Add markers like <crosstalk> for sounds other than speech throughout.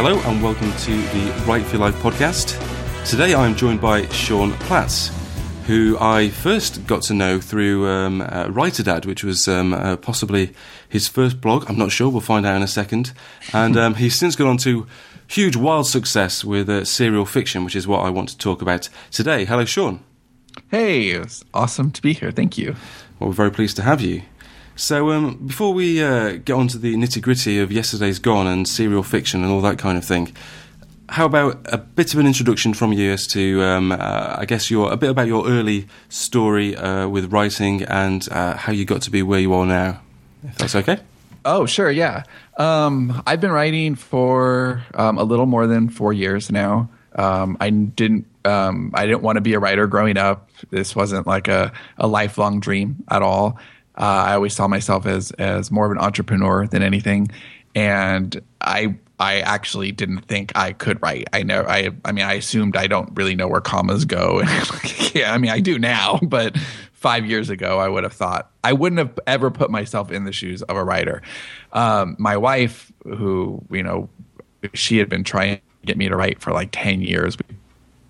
Hello and welcome to the Write for Your Life podcast. Today I'm joined by Sean Platts, who I first got to know through um, uh, Writer Dad, which was um, uh, possibly his first blog. I'm not sure, we'll find out in a second. And um, he's since gone on to huge, wild success with uh, serial fiction, which is what I want to talk about today. Hello, Sean. Hey, it's awesome to be here. Thank you. Well, we're very pleased to have you. So, um, before we uh, get on to the nitty gritty of yesterday's gone and serial fiction and all that kind of thing, how about a bit of an introduction from you as to, um, uh, I guess, your a bit about your early story uh, with writing and uh, how you got to be where you are now, if that's okay. Oh, sure, yeah. Um, I've been writing for um, a little more than four years now. Um, I didn't. Um, I didn't want to be a writer growing up. This wasn't like a, a lifelong dream at all. Uh, I always saw myself as as more of an entrepreneur than anything, and I I actually didn't think I could write. I know I I mean I assumed I don't really know where commas go. <laughs> yeah, I mean I do now, <laughs> but five years ago I would have thought I wouldn't have ever put myself in the shoes of a writer. Um, my wife, who you know, she had been trying to get me to write for like ten years. We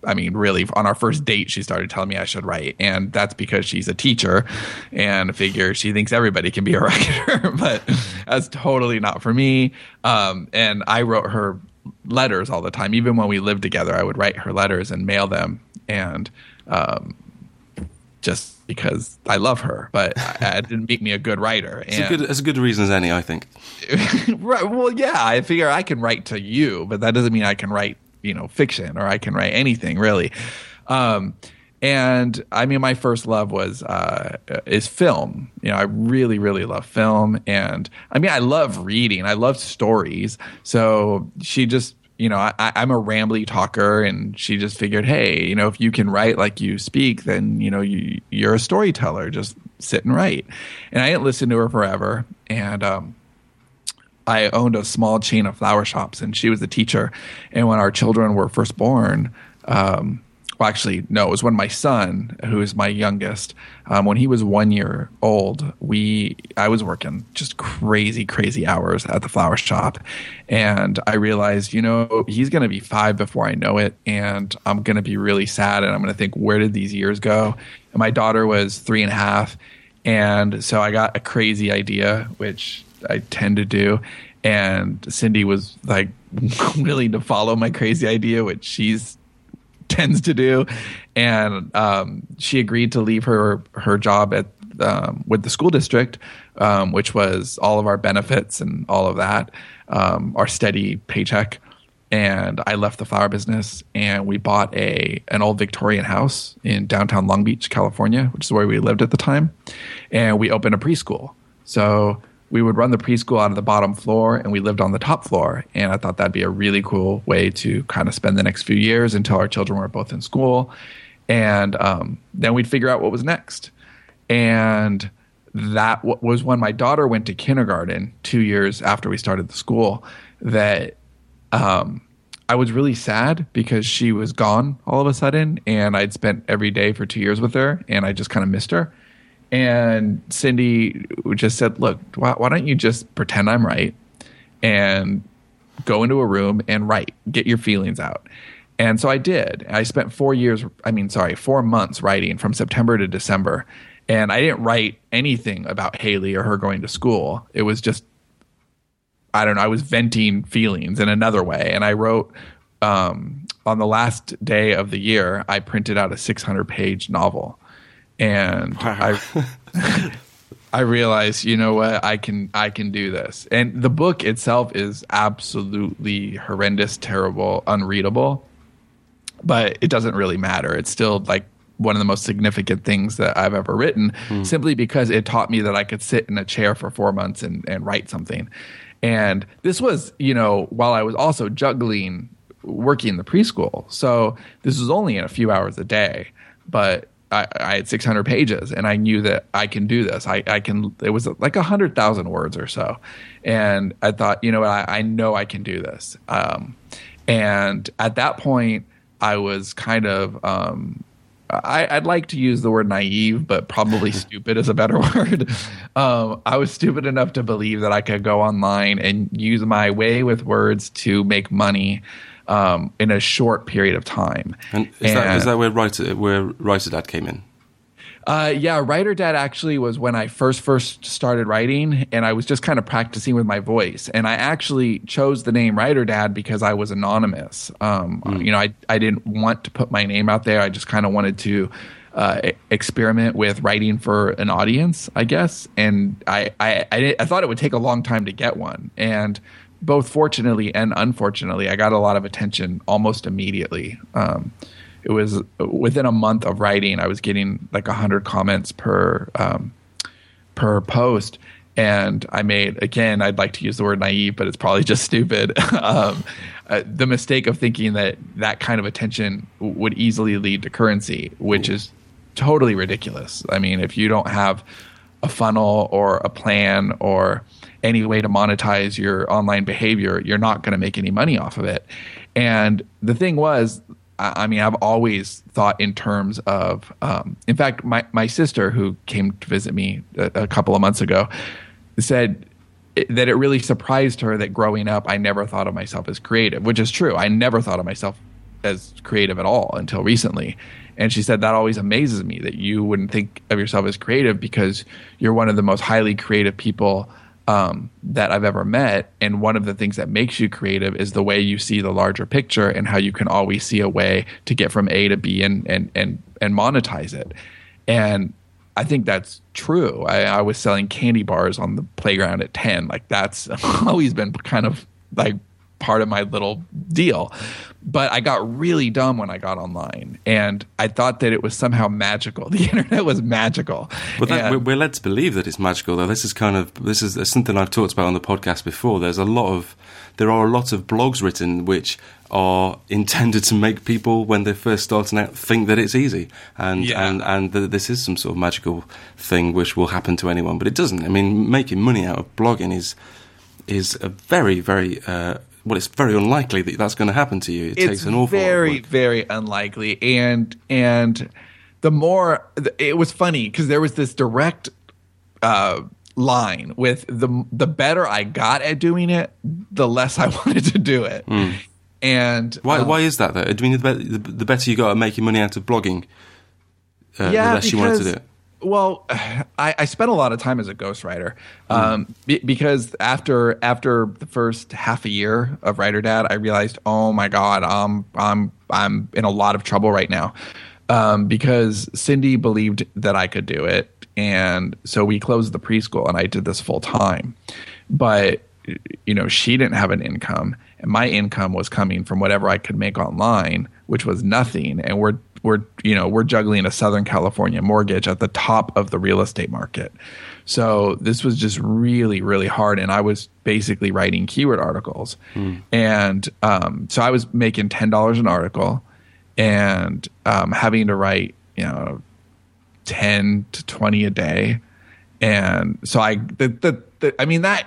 I mean, really, on our first date, she started telling me I should write, and that's because she's a teacher, and I figure she thinks everybody can be a <laughs> writer, but that's totally not for me. Um, and I wrote her letters all the time, even when we lived together. I would write her letters and mail them, and um, just because I love her, but it didn't make me a good writer. It's, a good, it's a good reason as any, I think. <laughs> right. Well, yeah, I figure I can write to you, but that doesn't mean I can write you know fiction or I can write anything really. Um, and I mean, my first love was uh, is film. You know, I really, really love film, and I mean, I love reading. I love stories. So she just, you know, I, I'm a rambly talker, and she just figured, hey, you know, if you can write like you speak, then you know, you you're a storyteller. Just sit and write. And I didn't listen to her forever, and um, I owned a small chain of flower shops, and she was the teacher. And when our children were first born, um, well, actually, no, it was when my son, who is my youngest, um, when he was one year old, we I was working just crazy, crazy hours at the flower shop, and I realized, you know, he's going to be five before I know it, and I'm going to be really sad, and I'm going to think, where did these years go? And my daughter was three and a half, and so I got a crazy idea, which I tend to do. And Cindy was like <laughs> willing to follow my crazy idea, which she's <laughs> tends to do, and um, she agreed to leave her her job at um, with the school district, um, which was all of our benefits and all of that, um, our steady paycheck. And I left the flower business, and we bought a an old Victorian house in downtown Long Beach, California, which is where we lived at the time, and we opened a preschool. So we would run the preschool out of the bottom floor and we lived on the top floor. And I thought that'd be a really cool way to kind of spend the next few years until our children were both in school. And um, then we'd figure out what was next. And that was when my daughter went to kindergarten two years after we started the school that um, I was really sad because she was gone all of a sudden. And I'd spent every day for two years with her and I just kind of missed her. And Cindy just said, Look, why, why, don't you just pretend I'm right and go into a room and write, get your feelings out. And so I did. I spent four years, I mean, sorry, four months writing from September to December. And I didn't write anything about Haley or her going to school. It was just, I don't know, I was venting feelings in another way. And I wrote, um, on the last day of the year, I printed out a 600 page novel and wow. I I realized, you know what, I can I can do this. And the book itself is absolutely horrendous, terrible, unreadable. But it doesn't really matter. It's still like one of the most significant things that I've ever written, hmm. simply because it taught me that I could sit in a chair for four months and, and write something. And this was, you know, while I was also juggling working in the preschool. So this was only in a few hours a day. But I, I, had 600 pages and I knew that I can do this. I, I can, it was like a hundred thousand words or so. And I thought, you know what, I, I know I can do this. Um, and at that point I was kind of, um, I, would like to use the word naive, but probably <laughs> stupid is a better <laughs> word. Um, I was stupid enough to believe that I could go online and use my way with words to make money um, in a short period of time. And is, and, that, is that where writer where writer dad came in? Uh, yeah, Writer Dad actually was when I first first started writing, and I was just kind of practicing with my voice. And I actually chose the name Writer Dad because I was anonymous. Um, mm. You know, I I didn't want to put my name out there. I just kind of wanted to uh, experiment with writing for an audience, I guess. And I I I, I thought it would take a long time to get one, and both fortunately and unfortunately, I got a lot of attention almost immediately. Um, it was within a month of writing, I was getting like hundred comments per um, per post, and I made again. I'd like to use the word naive, but it's probably just stupid. <laughs> um, uh, the mistake of thinking that that kind of attention would easily lead to currency, which is totally ridiculous. I mean, if you don't have a funnel or a plan or any way to monetize your online behavior, you're not going to make any money off of it. And the thing was, I mean, I've always thought in terms of. Um, in fact, my my sister, who came to visit me a, a couple of months ago, said that it really surprised her that growing up, I never thought of myself as creative, which is true. I never thought of myself as creative at all until recently. And she said that always amazes me that you wouldn't think of yourself as creative because you're one of the most highly creative people um, that I've ever met. And one of the things that makes you creative is the way you see the larger picture and how you can always see a way to get from A to B and and and and monetize it. And I think that's true. I, I was selling candy bars on the playground at ten. Like that's <laughs> always been kind of like part of my little deal. But I got really dumb when I got online, and I thought that it was somehow magical. <laughs> The internet was magical. Well, that, we're, we're led to believe that it's magical, though. This is kind of this is something I've talked about on the podcast before. There's a lot of there are a lot of blogs written which are <laughs> intended to make people when they're first starting out think that it's easy and yeah. and and that this is some sort of magical thing which will happen to anyone but it doesn't i mean making money out of blogging is is a very very uh, well, it's very unlikely that that's going to happen to you. It it's takes an awful lot. very, very unlikely. And and the more it was funny because there was this direct uh, line with the the better I got at doing it, the less I <laughs> wanted to do it. Mm. And why um, why is that though? I mean, the, the, better you got at making money out of blogging, uh, yeah, the less you wanted to do it. Well, <sighs> I, I, spent a lot of time as a ghostwriter um, mm. be, because after after the first half a year of Writer Dad, I realized, oh my god, I'm I'm I'm in a lot of trouble right now um, because Cindy believed that I could do it, and so we closed the preschool, and I did this full time. But you know, she didn't have an income, and my income was coming from whatever I could make online, which was nothing, and we're we're you know we're juggling a Southern California mortgage at the top of the real estate market. So this was just really really hard, and I was basically writing keyword articles, mm. and um, so I was making ten dollars an article, and um, having to write you know ten to twenty a day, and so I the, the, the I mean that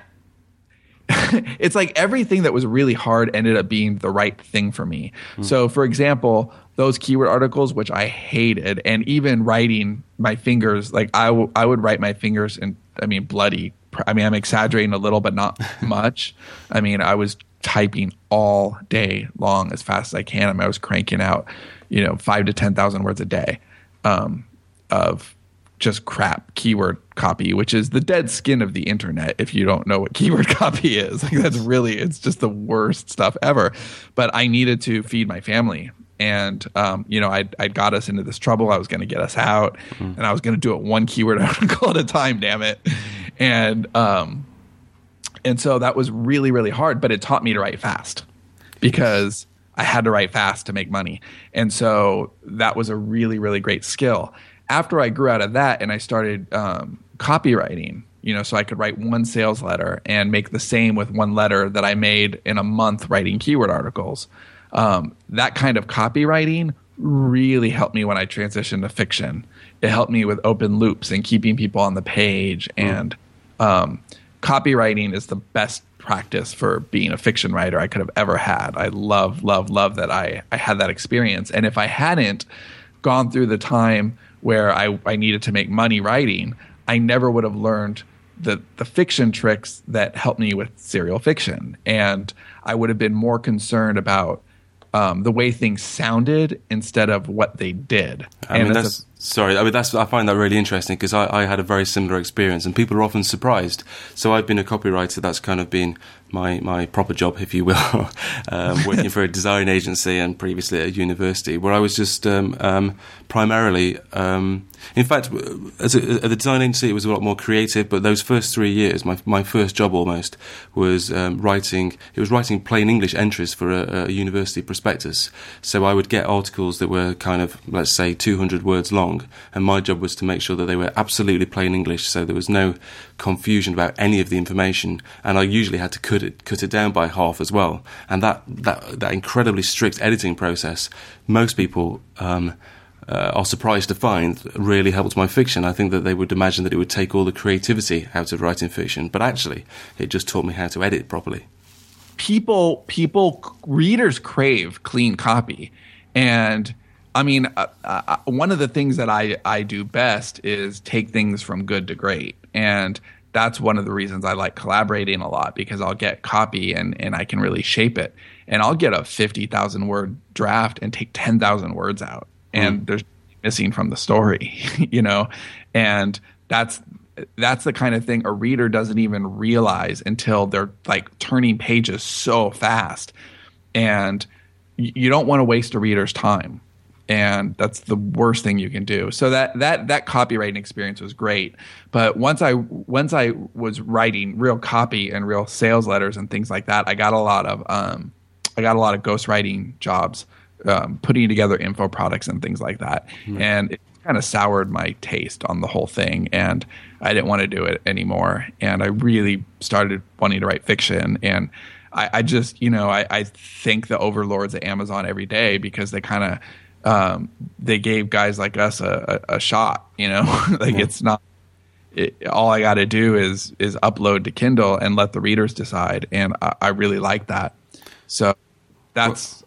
<laughs> it's like everything that was really hard ended up being the right thing for me. Mm. So, for example, those keyword articles, which I hated, and even writing my fingers, like I, w- I would write my fingers and I mean, bloody. I mean, I'm exaggerating a little, but not <laughs> much. I mean, I was typing all day long as fast as I can. I, mean, I was cranking out, you know, five to 10,000 words a day um, of just crap keyword copy, which is the dead skin of the internet. If you don't know what <laughs> keyword copy is, like that's really, it's just the worst stuff ever. But I needed to feed my family. And, um, you know, I I got us into this trouble. I was going to get us out mm-hmm. and I was going to do it one keyword <laughs> article at a time, damn it. And, um, and so that was really, really hard, but it taught me to write fast because I had to write fast to make money. And so that was a really, really great skill after I grew out of that and I started um, copywriting, you know, so I could write one sales letter and make the same with one letter that I made in a month writing keyword articles. Um, that kind of copywriting really helped me when I transitioned to fiction. It helped me with open loops and keeping people on the page. Mm. And um, copywriting is the best practice for being a fiction writer I could have ever had. I love, love, love that I, I had that experience. And if I hadn't, gone through the time where I, I needed to make money writing, I never would have learned the the fiction tricks that helped me with serial fiction, and I would have been more concerned about um, the way things sounded instead of what they did. I and mean, that's sorry. I mean, that's I find that really interesting because I, I had a very similar experience, and people are often surprised. So I've been a copywriter. That's kind of been my my proper job, if you will, <laughs> um, working for a design agency and previously at a university, where I was just um, um, primarily. Um, in fact, as a, at the design agency, it was a lot more creative. But those first three years, my my first job almost was um, writing. It was writing plain English entries for a, a university prospectus. So I would get articles that were kind of let's say 200 words long, and my job was to make sure that they were absolutely plain English, so there was no confusion about any of the information. And I usually had to cut it cut it down by half as well. And that that that incredibly strict editing process, most people. Um, uh, are surprised to find really helped my fiction. I think that they would imagine that it would take all the creativity out of writing fiction, but actually, it just taught me how to edit properly. People, people, readers crave clean copy, and I mean, uh, uh, one of the things that I I do best is take things from good to great, and that's one of the reasons I like collaborating a lot because I'll get copy and and I can really shape it, and I'll get a fifty thousand word draft and take ten thousand words out. And mm. there's missing from the story, <laughs> you know, and that's that's the kind of thing a reader doesn't even realize until they're like turning pages so fast, and you don't want to waste a reader's time and that's the worst thing you can do. So that that that copywriting experience was great, but once I once I was writing real copy and real sales letters and things like that, I got a lot of um, I got a lot of ghostwriting jobs um, putting together info products and things like that. Mm-hmm. And it kind of soured my taste on the whole thing. And I didn't want to do it anymore. And I really started wanting to write fiction. And I, I just, you know, I, I, thank the overlords at Amazon every day because they kind of, um, they gave guys like us a, a, a shot, you know, <laughs> like yeah. it's not, it, all I got to do is is upload to Kindle and let the readers decide, and I, I really like that. So that's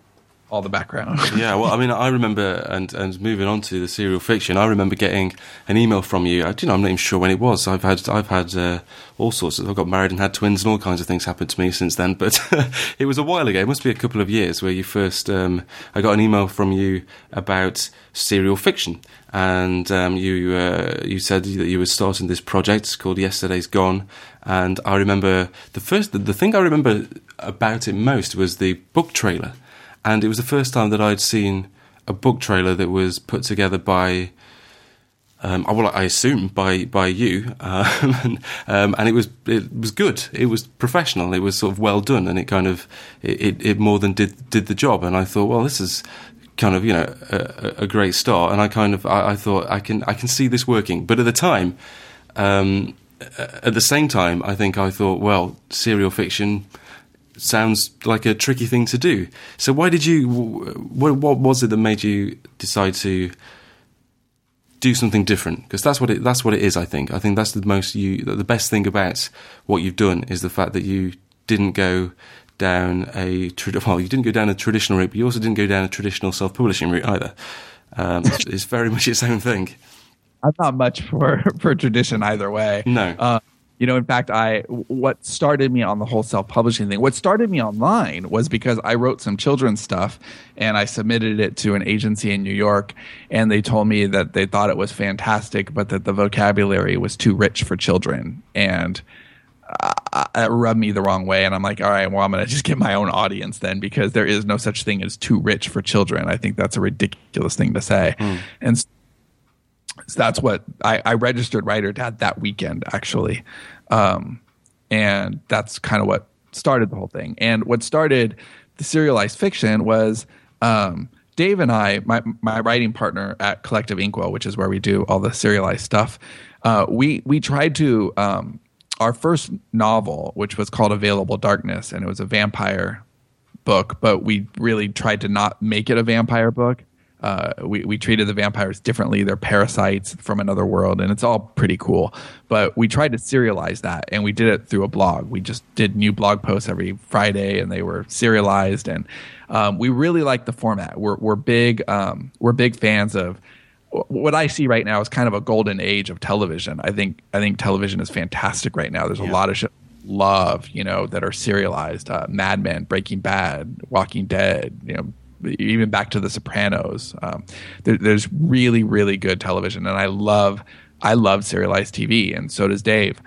all the background. <laughs> yeah, well, I mean, I remember, and and moving on to the serial fiction, I remember getting an email from you. I, you know, I'm not even sure when it was. I've had I've had uh, all sorts. Of, I've got married and had twins, and all kinds of things happened to me since then. But <laughs> it was a while ago. It must be a couple of years where you first. Um, I got an email from you about serial fiction, and um, you uh, you said that you were starting this project called Yesterday's Gone. And I remember the first the, the thing I remember about it most was the book trailer and it was the first time that I'd seen a book trailer that was put together by. Um, well, I assume by by you, um, <laughs> and, um, and, it was it was good. It was professional. It was sort of well done, and it kind of it, it, more than did did the job. And I thought, well, this is kind of you know a, a great start. And I kind of I, I, thought I can I can see this working. But at the time, um, at the same time, I think I thought, well, serial fiction sounds like a tricky thing to do. So why did you? What, what was it that made you decide to do something different? Because that's what it that's what it is. I think. I think that's the most you the best thing about what you've done is the fact that you didn't go down a <laughs> well, you didn't go down a traditional route, but you also didn't go down a traditional self publishing route either. Um, <laughs> it's, it's, very much its own thing. I'm not much for <laughs> for tradition either way. No. Uh, you know in fact i what started me on the whole self-publishing thing what started me online was because i wrote some children's stuff and i submitted it to an agency in new york and they told me that they thought it was fantastic but that the vocabulary was too rich for children. And uh, it rubbed me the wrong way and i'm like all right well i'm going to just get my own audience then because there is no such thing as too rich for children. I think that's a ridiculous thing to say. Mm. and so so that's what I, I registered Writer Dad that weekend actually, um, and that's kind of what started the whole thing. And what started the serialized fiction was um, Dave and I, my my writing partner at Collective Inkwell, which is where we do all the serialized stuff. Uh, we we tried to um, our first novel, which was called Available Darkness, and it was a vampire book, but we really tried to not make it a vampire book Uh, we we treated the vampires differently. They're parasites from another world, and it's all pretty cool. But we tried to serialize that, and we did it through a blog. We just did new blog posts every Friday, and they were serialized. And um, we really like the format. We're we're big um, we're big fans of what I see right now is kind of a golden age of television. I think I think television is fantastic right now. There's yeah. a lot of sh- love, you know, that are serialized. Uh, Mad Men, Breaking Bad, Walking Dead, you know, even back to The Sopranos. Um, there, there's really really good television, and I love I love serialized TV, and so does Dave.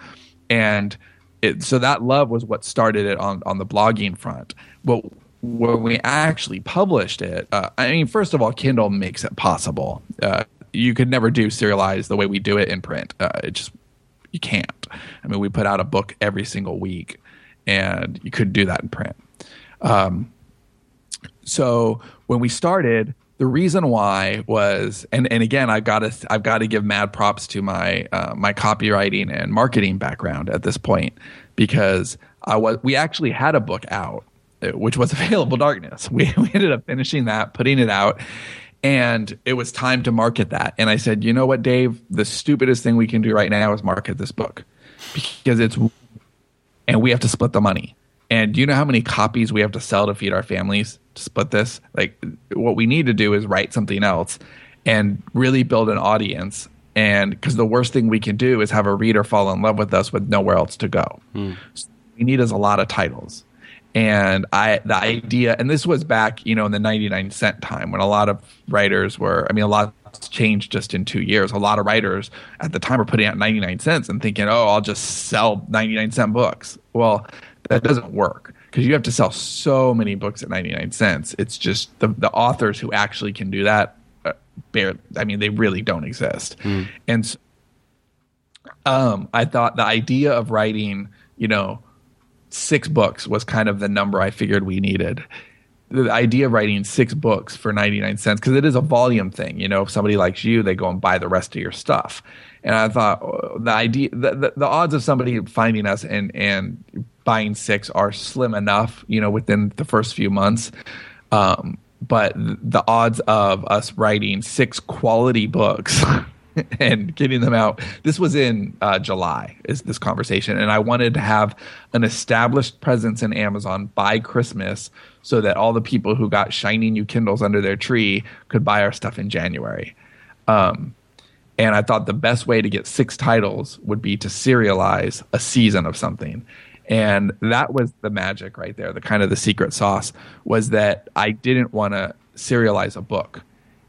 And it, so that love was what started it on on the blogging front. But when we actually published it, uh, I mean, first of all, Kindle makes it possible. Uh, you could never do serialized the way we do it in print. Uh, it just you can't. I mean, we put out a book every single week, and you couldn't do that in print. Um, so when we started, the reason why was, and and again, I've got to I've got to give mad props to my uh, my copywriting and marketing background at this point because I was we actually had a book out uh, which was <laughs> Available Darkness. We, <laughs> we ended up finishing that, putting it out, and it was time to market that. And I said, you know what, Dave? The stupidest thing we can do right now is market this book because it's, and we have to split the money. And do you know how many copies we have to sell to feed our families split this? Like, what we need to do is write something else and really build an audience. And because the worst thing we can do is have a reader fall in love with us with nowhere else to go. Hmm. So we need is a lot of titles and I the idea and this was back you know in the 99 cent time when a lot of writers were I mean a lot changed just in 2 years a lot of writers at the time were putting out 99 cents and thinking oh I'll just sell 99 cent books well that doesn't work because you have to sell so many books at 99 cents it's just the the authors who actually can do that uh, bear I mean they really don't exist mm. and so, um I thought the idea of writing you know six books was kind of the number I figured we needed. The idea of writing six books for 99 cents, because it is a volume thing. You know, if somebody likes you, they go and buy the rest of your stuff. And I thought oh, the idea, the, the, the odds of somebody finding us and, and buying six are slim enough, you know, within the first few months. Um, but the odds of us writing six quality books <laughs> and getting them out. This was in uh, July, is this conversation. And I wanted to have an established presence in Amazon by Christmas so that all the people who got shiny new Kindles under their tree could buy our stuff in January. Um, and I thought the best way to get six titles would be to serialize a season of something. And that was the magic right there. The kind of the secret sauce was that I didn't want to serialize a book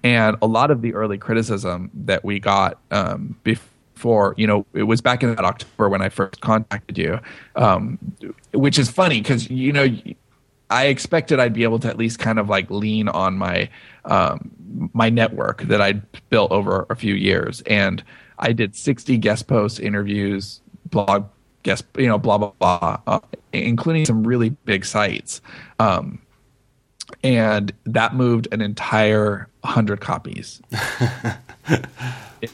and a lot of the early criticism that we got um, before, you know, it was back in that October when I first contacted you, um, which is funny because, you know, I expected I'd be able to at least kind of like lean on my um, my network that I'd built over a few years, and I did 60 guest posts, interviews, blog guest, you know, blah blah blah, uh, including some really big sites. Um, and that moved an entire hundred copies. it,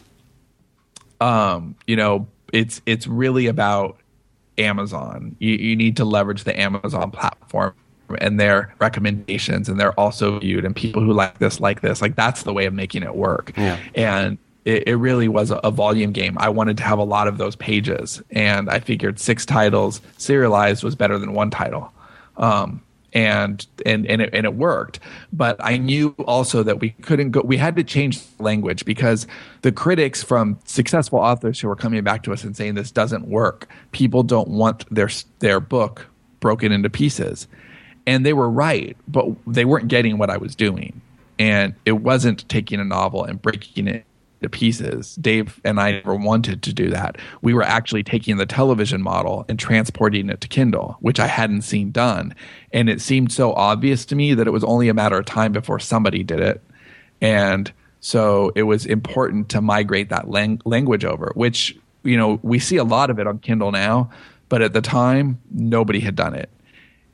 <laughs> um, you know, it's it's really about Amazon. You, you need to leverage the Amazon platform and their recommendations, and they're also viewed. And people who like this like this. Like that's the way of making it work. Yeah. And it, it really was a, volume game. I wanted to have a lot of those pages, and I figured six titles serialized was better than one title. Um, and and and it, and it worked. But I knew also that we couldn't go. We had to change language because the critics from successful authors who were coming back to us and saying this doesn't work. People don't want their their book broken into pieces, and they were right. But they weren't getting what I was doing, and it wasn't taking a novel and breaking it to pieces. Dave and I never wanted to do that. We were actually taking the television model and transporting it to Kindle, which I hadn't seen done. And it seemed so obvious to me that it was only a matter of time before somebody did it. And so it was important to migrate that lang- language over, which, you know, we see a lot of it on Kindle now, but at the time, nobody had done it.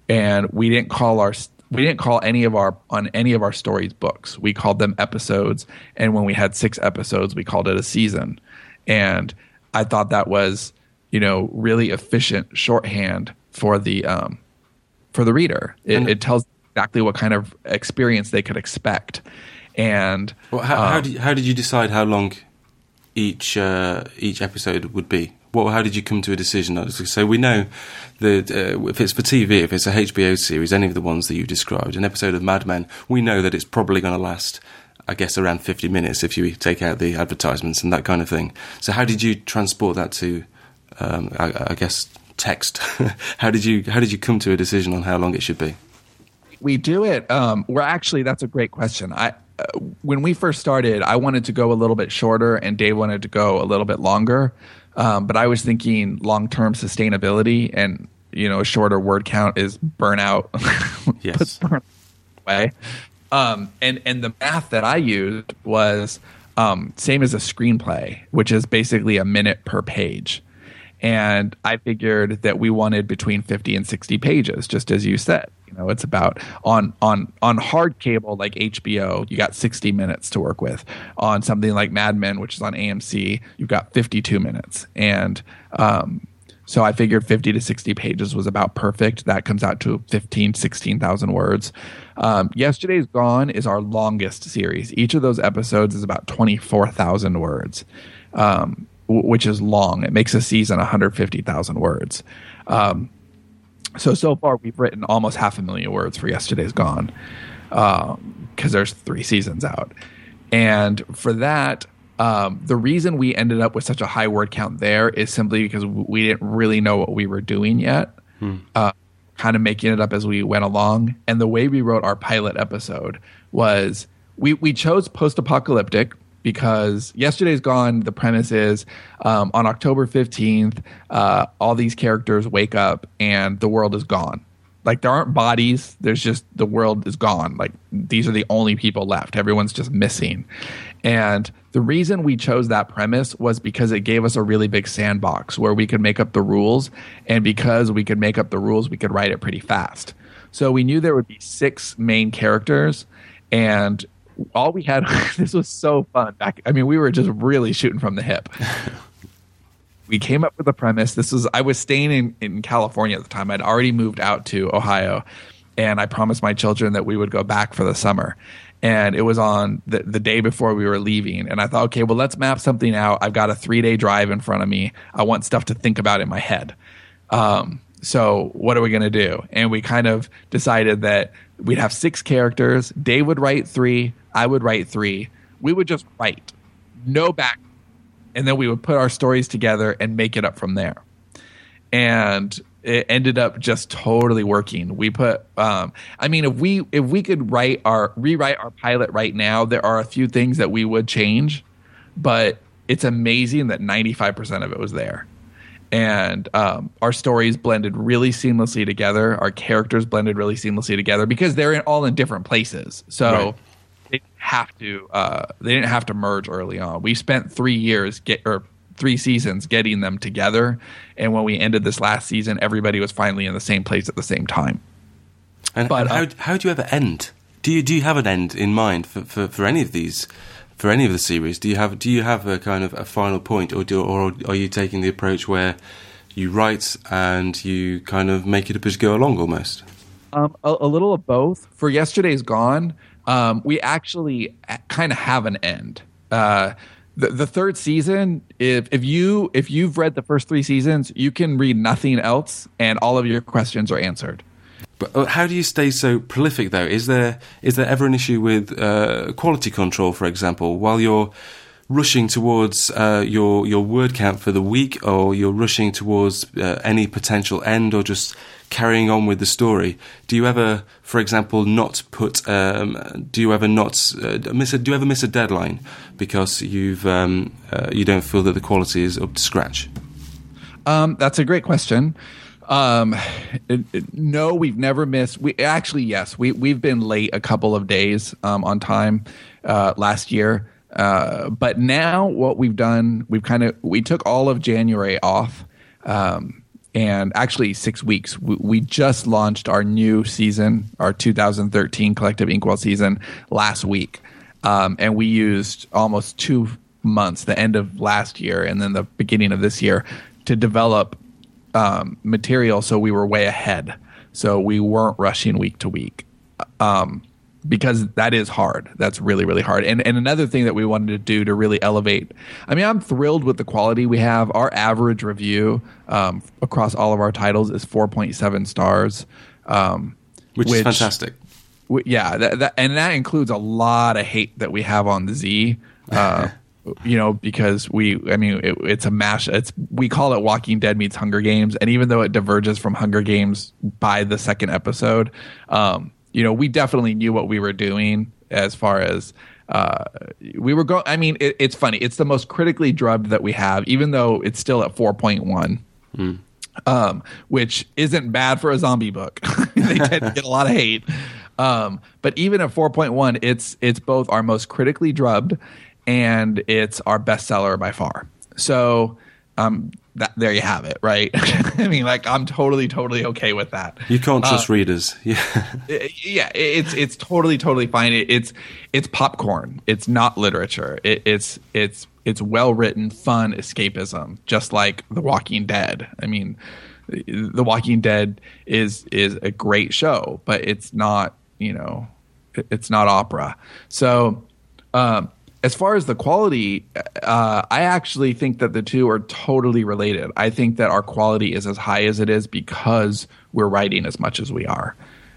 And we didn't call our we didn't call any of our on any of our stories books. We called them episodes, and when we had six episodes, we called it a season. And I thought that was, you know, really efficient shorthand for the um, for the reader. It, it tells exactly what kind of experience they could expect. And well, how, how, um, did, how did you decide how long each uh, each episode would be? What, how did you come to a decision? So we know that uh, if it's for TV, if it's a HBO series, any of the ones that you described, an episode of Mad Men, we know that it's probably going to last, I guess, around 50 minutes if you take out the advertisements and that kind of thing. So how did you transport that to, um, I, I guess, text? <laughs> how did you how did you come to a decision on how long it should be? we do it. Um, we're actually that's a great question. I uh, when we first started, I wanted to go a little bit shorter, and Dave wanted to go a little bit longer. Um, but I was thinking long term sustainability, and you know, a shorter word count is burnout. <laughs> Yes. burn away. Um, and and the math that I used was um, same as a screenplay, which is basically a minute per page. And I figured that we wanted between 50 and 60 pages, just as you said. You know, it's about on on on hard cable like HBO, you got 60 minutes to work with. On something like Mad Men, which is on AMC, you've got 52 minutes. And um, so I figured 50 to 60 pages was about perfect. That comes out to 15, 16,000 words. Um, Yesterday's Gone is our longest series. Each of those episodes is about 24,000 words, um, which is long. It makes a season 150,000 words. Um, so, so far, we've written almost half a million words for Yesterday's Gone because there's three seasons out. And for that, um, the reason we ended up with such a high word count there is simply because we didn't really know what we were doing yet. Uh, kind of making it up as we went along. And the way we wrote our pilot episode was we, we chose post apocalyptic because yesterday's gone. The premise is um, on October 15th, uh, all these characters wake up and the world is gone. Like there aren't bodies. There's just the world is gone. Like these are the only people left. Everyone's just missing. And the reason we chose that premise was because it gave us a really big sandbox where we could make up the rules. And because we could make up the rules, we could write it pretty fast. So we knew there would be six main characters. And all we had, <laughs> this was so fun. Back, I mean, we were just really shooting from the hip. <laughs> we came up with a premise. This was, I was staying in, in California at the time. I'd already moved out to Ohio. And I promised my children that we would go back for the summer and it was on the, the day before we were leaving and i thought okay well let's map something out i've got a three day drive in front of me i want stuff to think about in my head um, so what are we going to do? And we kind of decided that we'd have six characters. Dave would write three. I would write three. We would just write. No back. And then we would put our stories together and make it up from there. And it ended up just totally working. We put, um, I mean, if we if we could write our rewrite our pilot right now, there are a few things that we would change, but it's amazing that ninety five percent of it was there, and um, our stories blended really seamlessly together. Our characters blended really seamlessly together because they're in, all in different places. So. Right. They didn't have to. Uh, they didn't have to merge early on. We spent three years get or three seasons getting them together. And when we ended this last season, everybody was finally in the same place at the same time. And, But, and how uh, how do you ever end? Do you do you have an end in mind for, for, for any of these? For any of the series, do you have do you have a kind of a final point, or do or are you taking the approach where you write and you kind of make it up as you go along, almost? Um, a, a little of both. For yesterday's gone, um, we actually kind of have an end. Uh, the, the third season, if if you if you've read the first three seasons, you can read nothing else, and all of your questions are answered. But uh, how do you stay so prolific, though? Is there is there ever an issue with uh, quality control, for example, while you're rushing towards uh, your your word count for the week, or you're rushing towards uh, any potential end, or just carrying on with the story? Do you ever, for example, not put? Um, do you ever not uh, miss a? Do you ever miss a deadline because you've um, uh, you don't feel that the quality is up to scratch? Um, that's a great question. Um, it- it- no, we've never missed. We actually, yes, we we've been late a couple of days um, on time uh, last year. Uh, but now what we've done, we've kind of we took all of January off, um, and actually six weeks. We, we just launched our new season, our 2013 Collective Inkwell season last week, um, and we used almost two months, the end of last year and then the beginning of this year, to develop um, material so we were way ahead. So we weren't rushing week to week. Um, because that is hard. That's really, really hard. And and another thing that we wanted to do to really elevate. I mean, I'm thrilled with the quality we have. Our average review um, across all of our titles is 4.7 stars, um, which, which, is fantastic. W- yeah, that, that, and that includes a lot of hate that we have on the Z. Uh, <laughs> you know, because we, I mean, it, it's a mash. It's we call it Walking Dead meets Hunger Games, and even though it diverges from Hunger Games by the second episode, um, you know, we definitely knew what we were doing as far as uh, we were going. I mean, it, it's funny. It's the most critically drubbed that we have, even though it's still at 4.1. Mm. Um, which isn't bad for a zombie book. <laughs> they tend to get a lot of hate. Um, but even at 4.1, it's it's both our most critically drubbed and it's our bestseller by far. So um, that, there you have it, right? <laughs> I mean, like I'm totally, totally okay with that. You can't trust uh, readers, <laughs> yeah. yeah, it's it's totally, totally fine. It, it's it's popcorn. It's not literature. It, it's it's it's well written, fun escapism, just like The Walking Dead. I mean, The Walking Dead is is a great show, but it's not you know, it's not opera. So. Um, as far as the quality, uh, I actually think that the two are totally related. I think that our quality is as high as it is because we're writing as much as we are.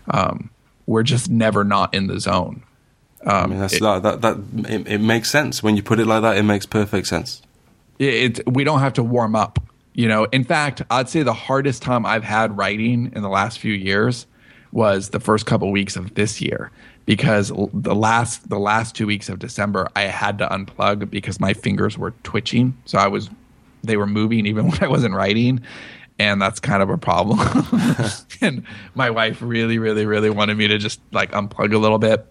Um, we're just never not in the zone. Um, I mean, that's, it, that, that, that it, it, makes sense when you put it like that. It makes perfect sense. It, it, we don't have to warm up. You know, in fact, I'd say the hardest time I've had writing in the last few years was the first couple weeks of this year because the last the last two weeks of December I had to unplug because my fingers were twitching. So I was they were moving even <laughs> when I wasn't writing. And that's kind of a problem. <laughs> and my wife really, really, really wanted me to just like unplug a little bit.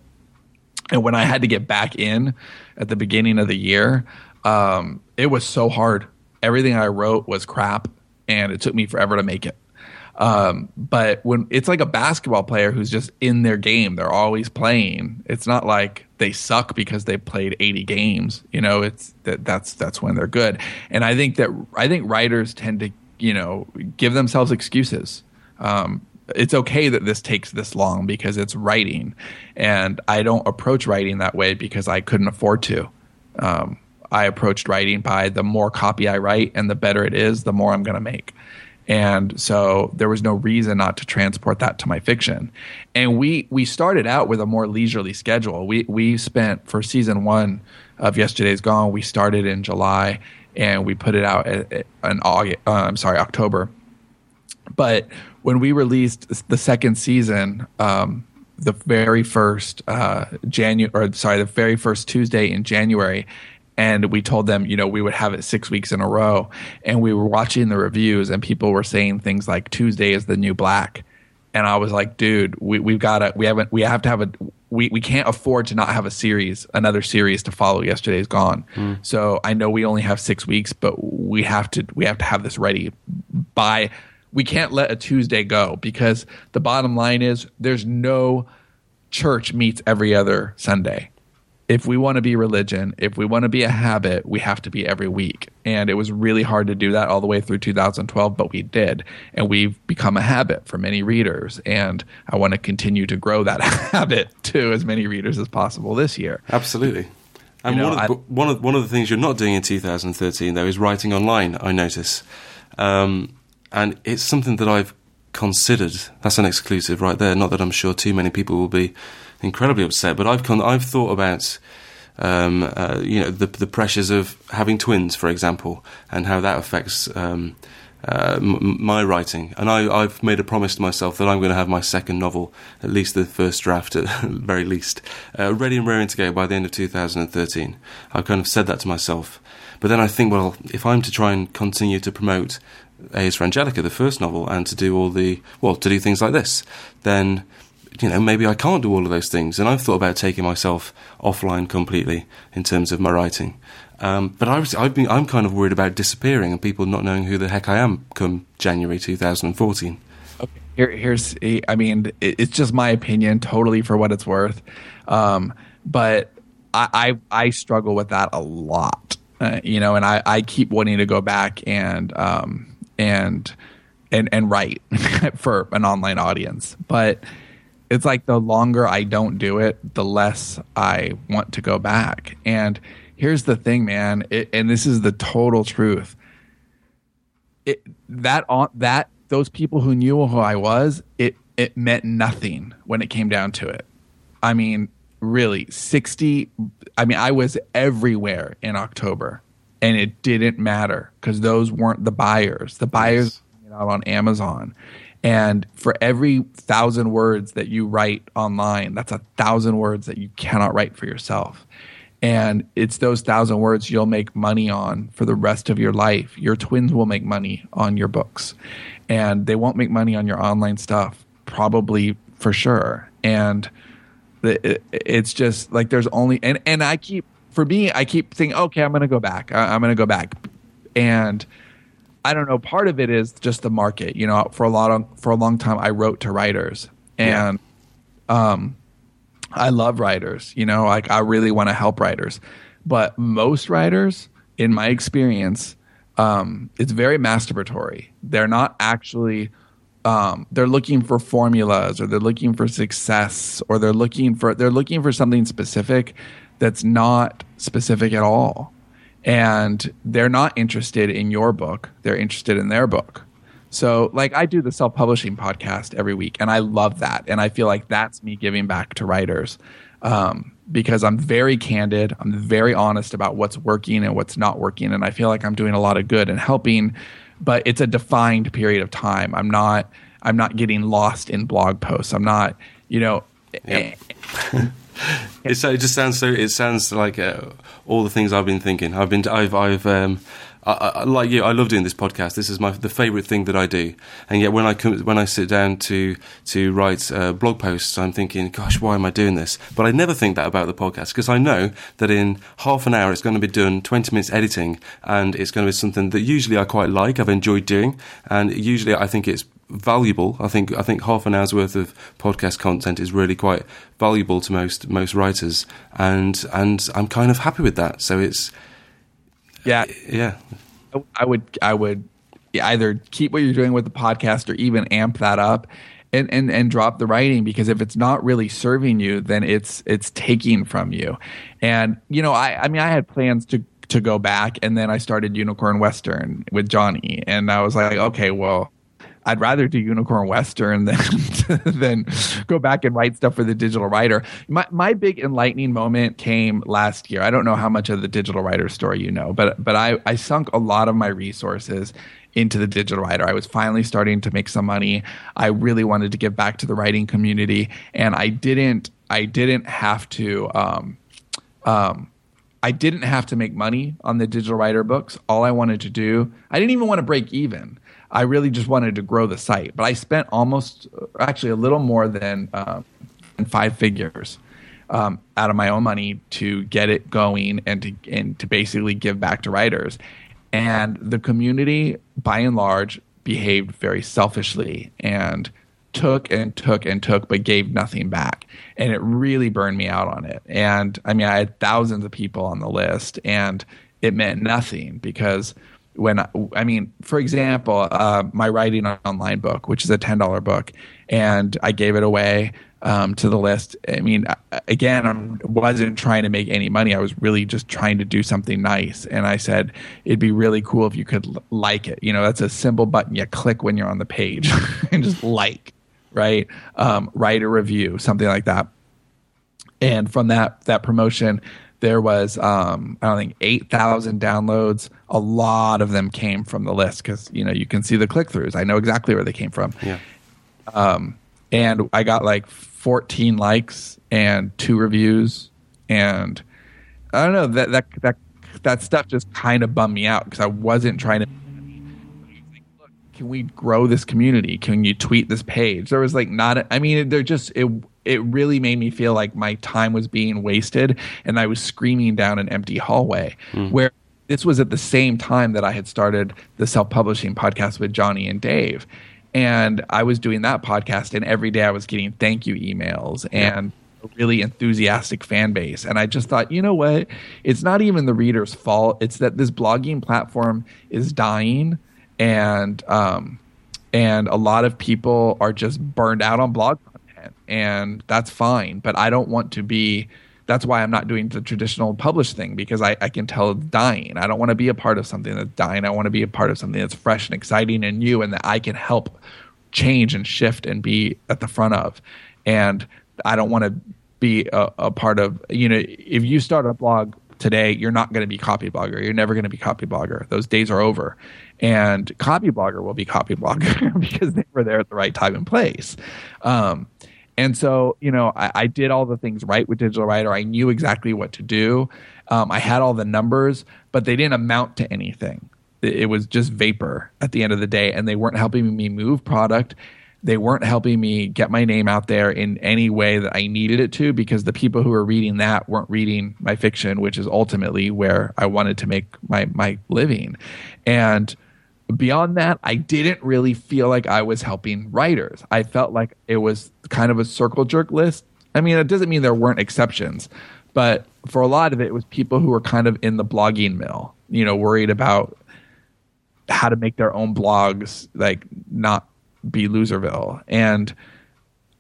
And when I had to get back in at the beginning of the year, um, it was so hard. Everything I wrote was crap, and it took me forever to make it. Um, but when it's like a basketball player who's just in their game, they're always playing. It's not like they suck because they played 80 games. You know, it's that that's that's when they're good. And I think that I think writers tend to you know give themselves excuses. Um, it's okay that this takes this long because it's writing, and I don't approach writing that way because I couldn't afford to. Um, I approached writing by the more copy I write and the better it is, the more I'm going to make. And so there was no reason not to transport that to my fiction. And we we started out with a more leisurely schedule. We we spent for season 1 of Yesterday's Gone, we started in July and we put it out in August uh, I'm sorry, October. But when we released the second season, um, the very first uh, January, or sorry, the very first Tuesday in January, and we told them, you know, we would have it six weeks in a row. And we were watching the reviews, and people were saying things like Tuesday is the new black. And I was like, dude, we, we've got to, we haven't, we have to have a, we, we can't afford to not have a series, another series to follow. Yesterday's gone. Mm. So I know we only have six weeks, but we have to, we have to have this ready by, we can't let a Tuesday go because the bottom line is there's no church meets every other Sunday if we want to be religion, if we want to be a habit, we have to be every week. And it was really hard to do that all the way through 2012, but we did. And we've become a habit for many readers. And I want to continue to grow that <laughs> habit to as many readers as possible this year. Absolutely. And you know, one, of the, I, one, of, one of the things you're not doing in 2013, though, is writing online, I notice. Um, and it's something that I've considered. That's an exclusive right there. Not that I'm sure too many people will be incredibly upset. But I've con- I've thought about um, uh, you know the the pressures of having twins, for example, and how that affects. Um, uh, m- my writing, and I, have made a promise to myself that I'm going to have my second novel, at least the first draft, <laughs> at very least, uh, ready and raring to go by the end of 2013. I've kind of said that to myself, but then I think, well, if I'm to try and continue to promote A is for Angelica, the first novel, and to do all the well, to do things like this, then you know, maybe I can't do all of those things. And I've thought about taking myself offline completely in terms of my writing. Um, but I I'm kind of worried about disappearing and people not knowing who the heck I am come January 2014. Okay. Here, here's, I mean, it's just my opinion, totally for what it's worth. Um, but I, I, I, struggle with that a lot, uh, you know, and I, I keep wanting to go back and, um, and, and, and write <laughs> for an online audience. But, it's like the longer I don't do it, the less I want to go back. And here's the thing, man, it, and this is the total truth. It that on that those people who knew who I was, it it meant nothing when it came down to it. I mean, really, 60 I mean, I was everywhere in October and it didn't matter cuz those weren't the buyers. The buyers yes. out on Amazon. And for every thousand words that you write online, that's a thousand words that you cannot write for yourself. And it's those thousand words you'll make money on for the rest of your life. Your twins will make money on your books, and they won't make money on your online stuff, probably for sure. And it's just like there's only, and, and I keep, for me, I keep thinking, okay, I'm going to go back. I'm going to go back. And, I don't know. Part of it is just the market. You know, for a lot of for a long time, I wrote to writers, and yeah. um, I love writers. You know, like I really want to help writers, but most writers, in my experience, um, it's very masturbatory. They're not actually. Um, they're looking for formulas, or they're looking for success, or they're looking for they're looking for something specific that's not specific at all and they're not interested in your book. They're interested in their book. So like i do the self-publishing podcast every week and i love that. And i feel like that's me giving back to writers um, because i'm very candid. I'm very honest about what's working and what's not working and i feel like i'm doing a lot of good and helping but it's a defined period of time. I'm not i'm not getting lost in blog posts. I'm not you know yep. <laughs> it, it just sounds so. It sounds like uh, all the things I've been thinking. I've been. I've. I've. Um, I, I, like you, I love doing this podcast. This is my the favorite thing that I do. And yet, when I come, when I sit down to to write uh, blog posts, I'm thinking, "Gosh, why am I doing this?" But I never think that about the podcast because I know that in half an hour it's going to be done, 20 minutes editing, and it's going to be something that usually I quite like. I've enjoyed doing, and usually I think it's valuable. I think I think half an hour's worth of podcast content is really quite valuable to most most writers, and and I'm kind of happy with that. So it's yeah yeah. I would I would either keep what you're doing with the podcast or even amp that up. And, and and drop the writing because if it's not really serving you, then it's it's taking from you. And you know, I I mean, I had plans to to go back, and then I started Unicorn Western with Johnny, and I was like, okay, well, I'd rather do Unicorn Western than <laughs> than go back and write stuff for the digital writer. My my big enlightening moment came last year. I don't know how much of the digital writer story you know, but but I I sunk a lot of my resources into the digital writer. I was finally starting to make some money. I really wanted to give back to the writing community, and I didn't. I didn't have to. Um, um, I didn't have to make money on the digital writer books. All I wanted to do, I didn't even want to break even. I really just wanted to grow the site. But I spent almost, actually, a little more than, uh, than five figures um, out of my own money to get it going and to and to basically give back to writers. And the community, by and large, behaved very selfishly and took and took and took, but gave nothing back. And it really burned me out on it. And I mean, I had thousands of people on the list, and it meant nothing because when I, mean, for example, uh, my writing online book, which is a ten dollar book, and I gave it away um, to the list. I mean, again, I wasn't trying to make any money. I was really just trying to do something nice. And I said it'd be really cool if you could like it. You know, that's a simple button you click when you're on the page <laughs> and just like, right? Um, write a review, something like that. And from that that promotion, there was um, I don't think eight thousand downloads. A lot of them came from the list because you know you can see the click throughs. I know exactly where they came from. Yeah. Um, and I got like fourteen likes and two reviews, and I don't know that that that that stuff just kind of bummed me out because I wasn't trying to. Can we grow this community? Can you tweet this page? There was like not. I mean, they're just it it really made me feel like my time was being wasted and I was screaming down an empty hallway. Mm. Where this was at the same time that I had started the self publishing podcast with Johnny and Dave. And I was doing that podcast, and every day I was getting thank you emails and a really enthusiastic fan base. And I just thought, you know what? It's not even the reader's fault. It's that this blogging platform is dying, and um, and a lot of people are just burned out on blog and that's fine. But I don't want to be. That's why I'm not doing the traditional publish thing because I, I can tell it's dying. I don't want to be a part of something that's dying. I want to be a part of something that's fresh and exciting and new, and that I can help change and shift and be at the front of. And I don't want to be a, a part of. You know, if you start a blog today, you're not going to be Copyblogger. You're never going to be Copyblogger. Those days are over. And Copyblogger will be Copyblogger <laughs> because they were there at the right time and place. Um, and so, you know, I, I, did all the things right with Digital Writer. I knew exactly what to do. Um, I had all the numbers, but they didn't amount to anything. It, was just vapor at the end of the day, and they weren't helping me move product they weren't helping me get my name out there in any way that I needed it to because the people who were reading that weren't reading my fiction, which is ultimately where I wanted to make my my living. And beyond that, I didn't really feel like I was helping writers. I felt like it was kind of a circle jerk list. I mean, it doesn't mean there weren't exceptions, but for a lot of it, it was people who were kind of in the blogging mill, you know, worried about how to make their own blogs, like not be Loserville. And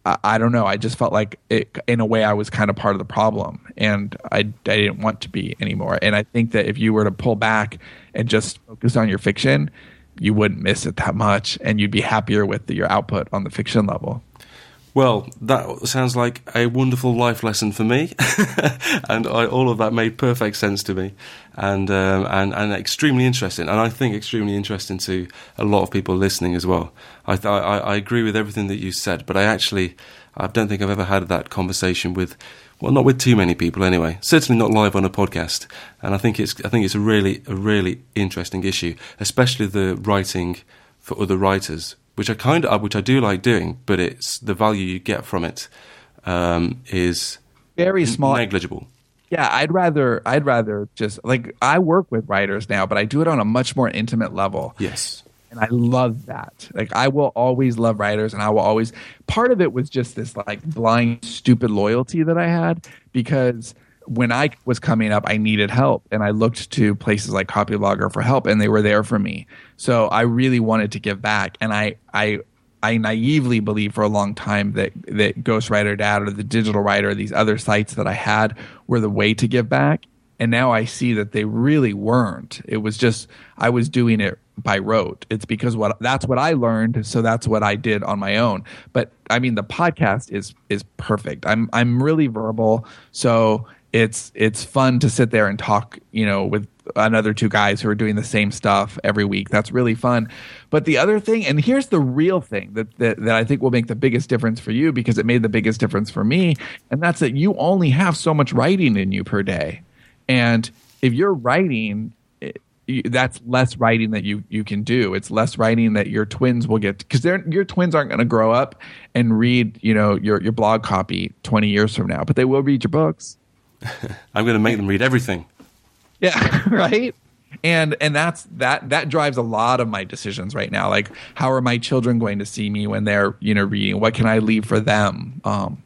I, I, don't know. I just felt like it, in a way I was kind of part of the problem and I, I didn't want to be anymore. And I think that if you were to pull back and just focus on your fiction, you wouldn't miss it that much and you'd be happier with the, your output on the fiction level. Well, that sounds like a wonderful life lesson for me, <laughs> and I, all of that made perfect sense to me, and um, and and extremely interesting, and I think extremely interesting to a lot of people listening as well. I, th- I, I agree with everything that you said, but I actually I don't think I've ever had that conversation with well, not with too many people anyway. Certainly not live on a podcast. And I think it's I think it's a really a really interesting issue, especially the writing for other writers which I kind of which I do like doing, but it's the value you get from it um, is very small, negligible. Yeah, I'd rather I'd rather just like I work with writers now, but I do it on a much more intimate level. Yes. And I love that. Like I will always love writers and I will always part of it was just this like blind stupid loyalty that I had because when I was coming up, I needed help, and I looked to places like Copyblogger for help, and they were there for me. So I really wanted to give back, and I I I naively believed for a long time that that Ghostwriter Dad or the Digital Writer, these other sites that I had, were the way to give back. And now I see that they really weren't. It was just I was doing it by rote. It's because what that's what I learned, so that's what I did on my own. But I mean, the podcast is is perfect. I'm I'm really verbal, so it's it's fun to sit there and talk, you know, with another two guys who are doing the same stuff every week. That's really fun. But the other thing, and here's the real thing that, that that I think will make the biggest difference for you because it made the biggest difference for me, and that's that you only have so much writing in you per day. And if you're writing that's less writing that you you can do. It's less writing that your twins will get because they're your twins aren't going to grow up and read you know your your blog copy twenty years from now, but they will read your books. <laughs> I'm going to make them read everything. Yeah, <laughs> right. And and that's that that drives a lot of my decisions right now. Like, how are my children going to see me when they're you know reading? What can I leave for them? Um,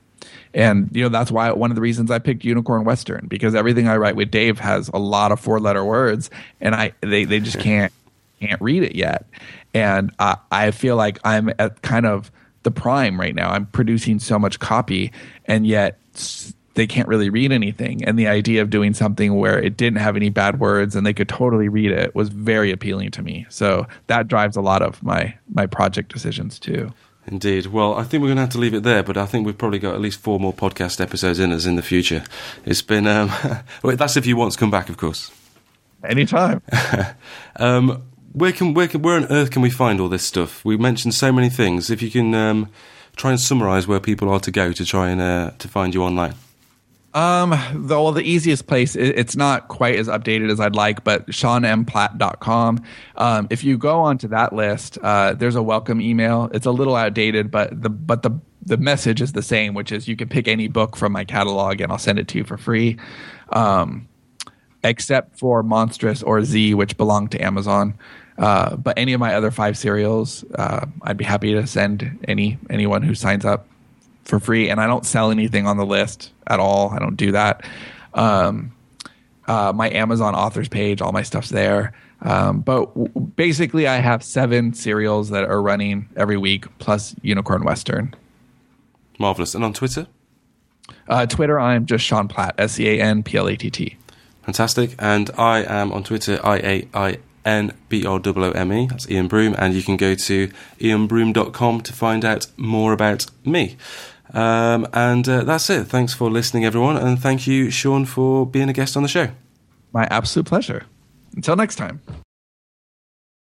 and you know that's why one of the reasons I picked Unicorn Western because everything I write with Dave has a lot of four letter words, and I they they just can't can't read it yet. And uh, I feel like I'm at kind of the prime right now. I'm producing so much copy, and yet they can't really read anything. And the idea of doing something where it didn't have any bad words and they could totally read it was very appealing to me. So that drives a lot of my my project decisions too. Indeed. Well, I think we're going to have to leave it there, but I think we've probably got at least four more podcast episodes in us in the future. It's been, um, <laughs> well, that's if you want to come back, of course. Anytime. <laughs> um, where can, where can, where on earth can we find all this stuff? We mentioned so many things. If you can um, try and summarize where people are to go to try and uh, to find you online. Um, the, well, the easiest place, it, it's not quite as updated as I'd like, but SeanMPlatt.com. Um, if you go onto that list, uh, there's a welcome email. It's a little outdated, but the, but the, the message is the same, which is you can pick any book from my catalog and I'll send it to you for free. Um, except for Monstrous or Z, which belong to Amazon. Uh, but any of my other five serials, uh, I'd be happy to send any anyone who signs up for free, and I don't sell anything on the list at all. I don't do that. Um, uh, my Amazon authors page, all my stuff's there. Um, but w- basically, I have seven serials that are running every week, plus Unicorn Western. Marvelous. And on Twitter? Uh, Twitter, I'm just Sean Platt, S E A N P L A T T. Fantastic. And I am on Twitter, I A I N B R O O M E. That's Iain Broome. And you can go to iainbroome.com to find out more about me. Um, and uh, that's it. Thanks for listening, everyone. And thank you, Sean, for being a guest on the show. My absolute pleasure. Until next time.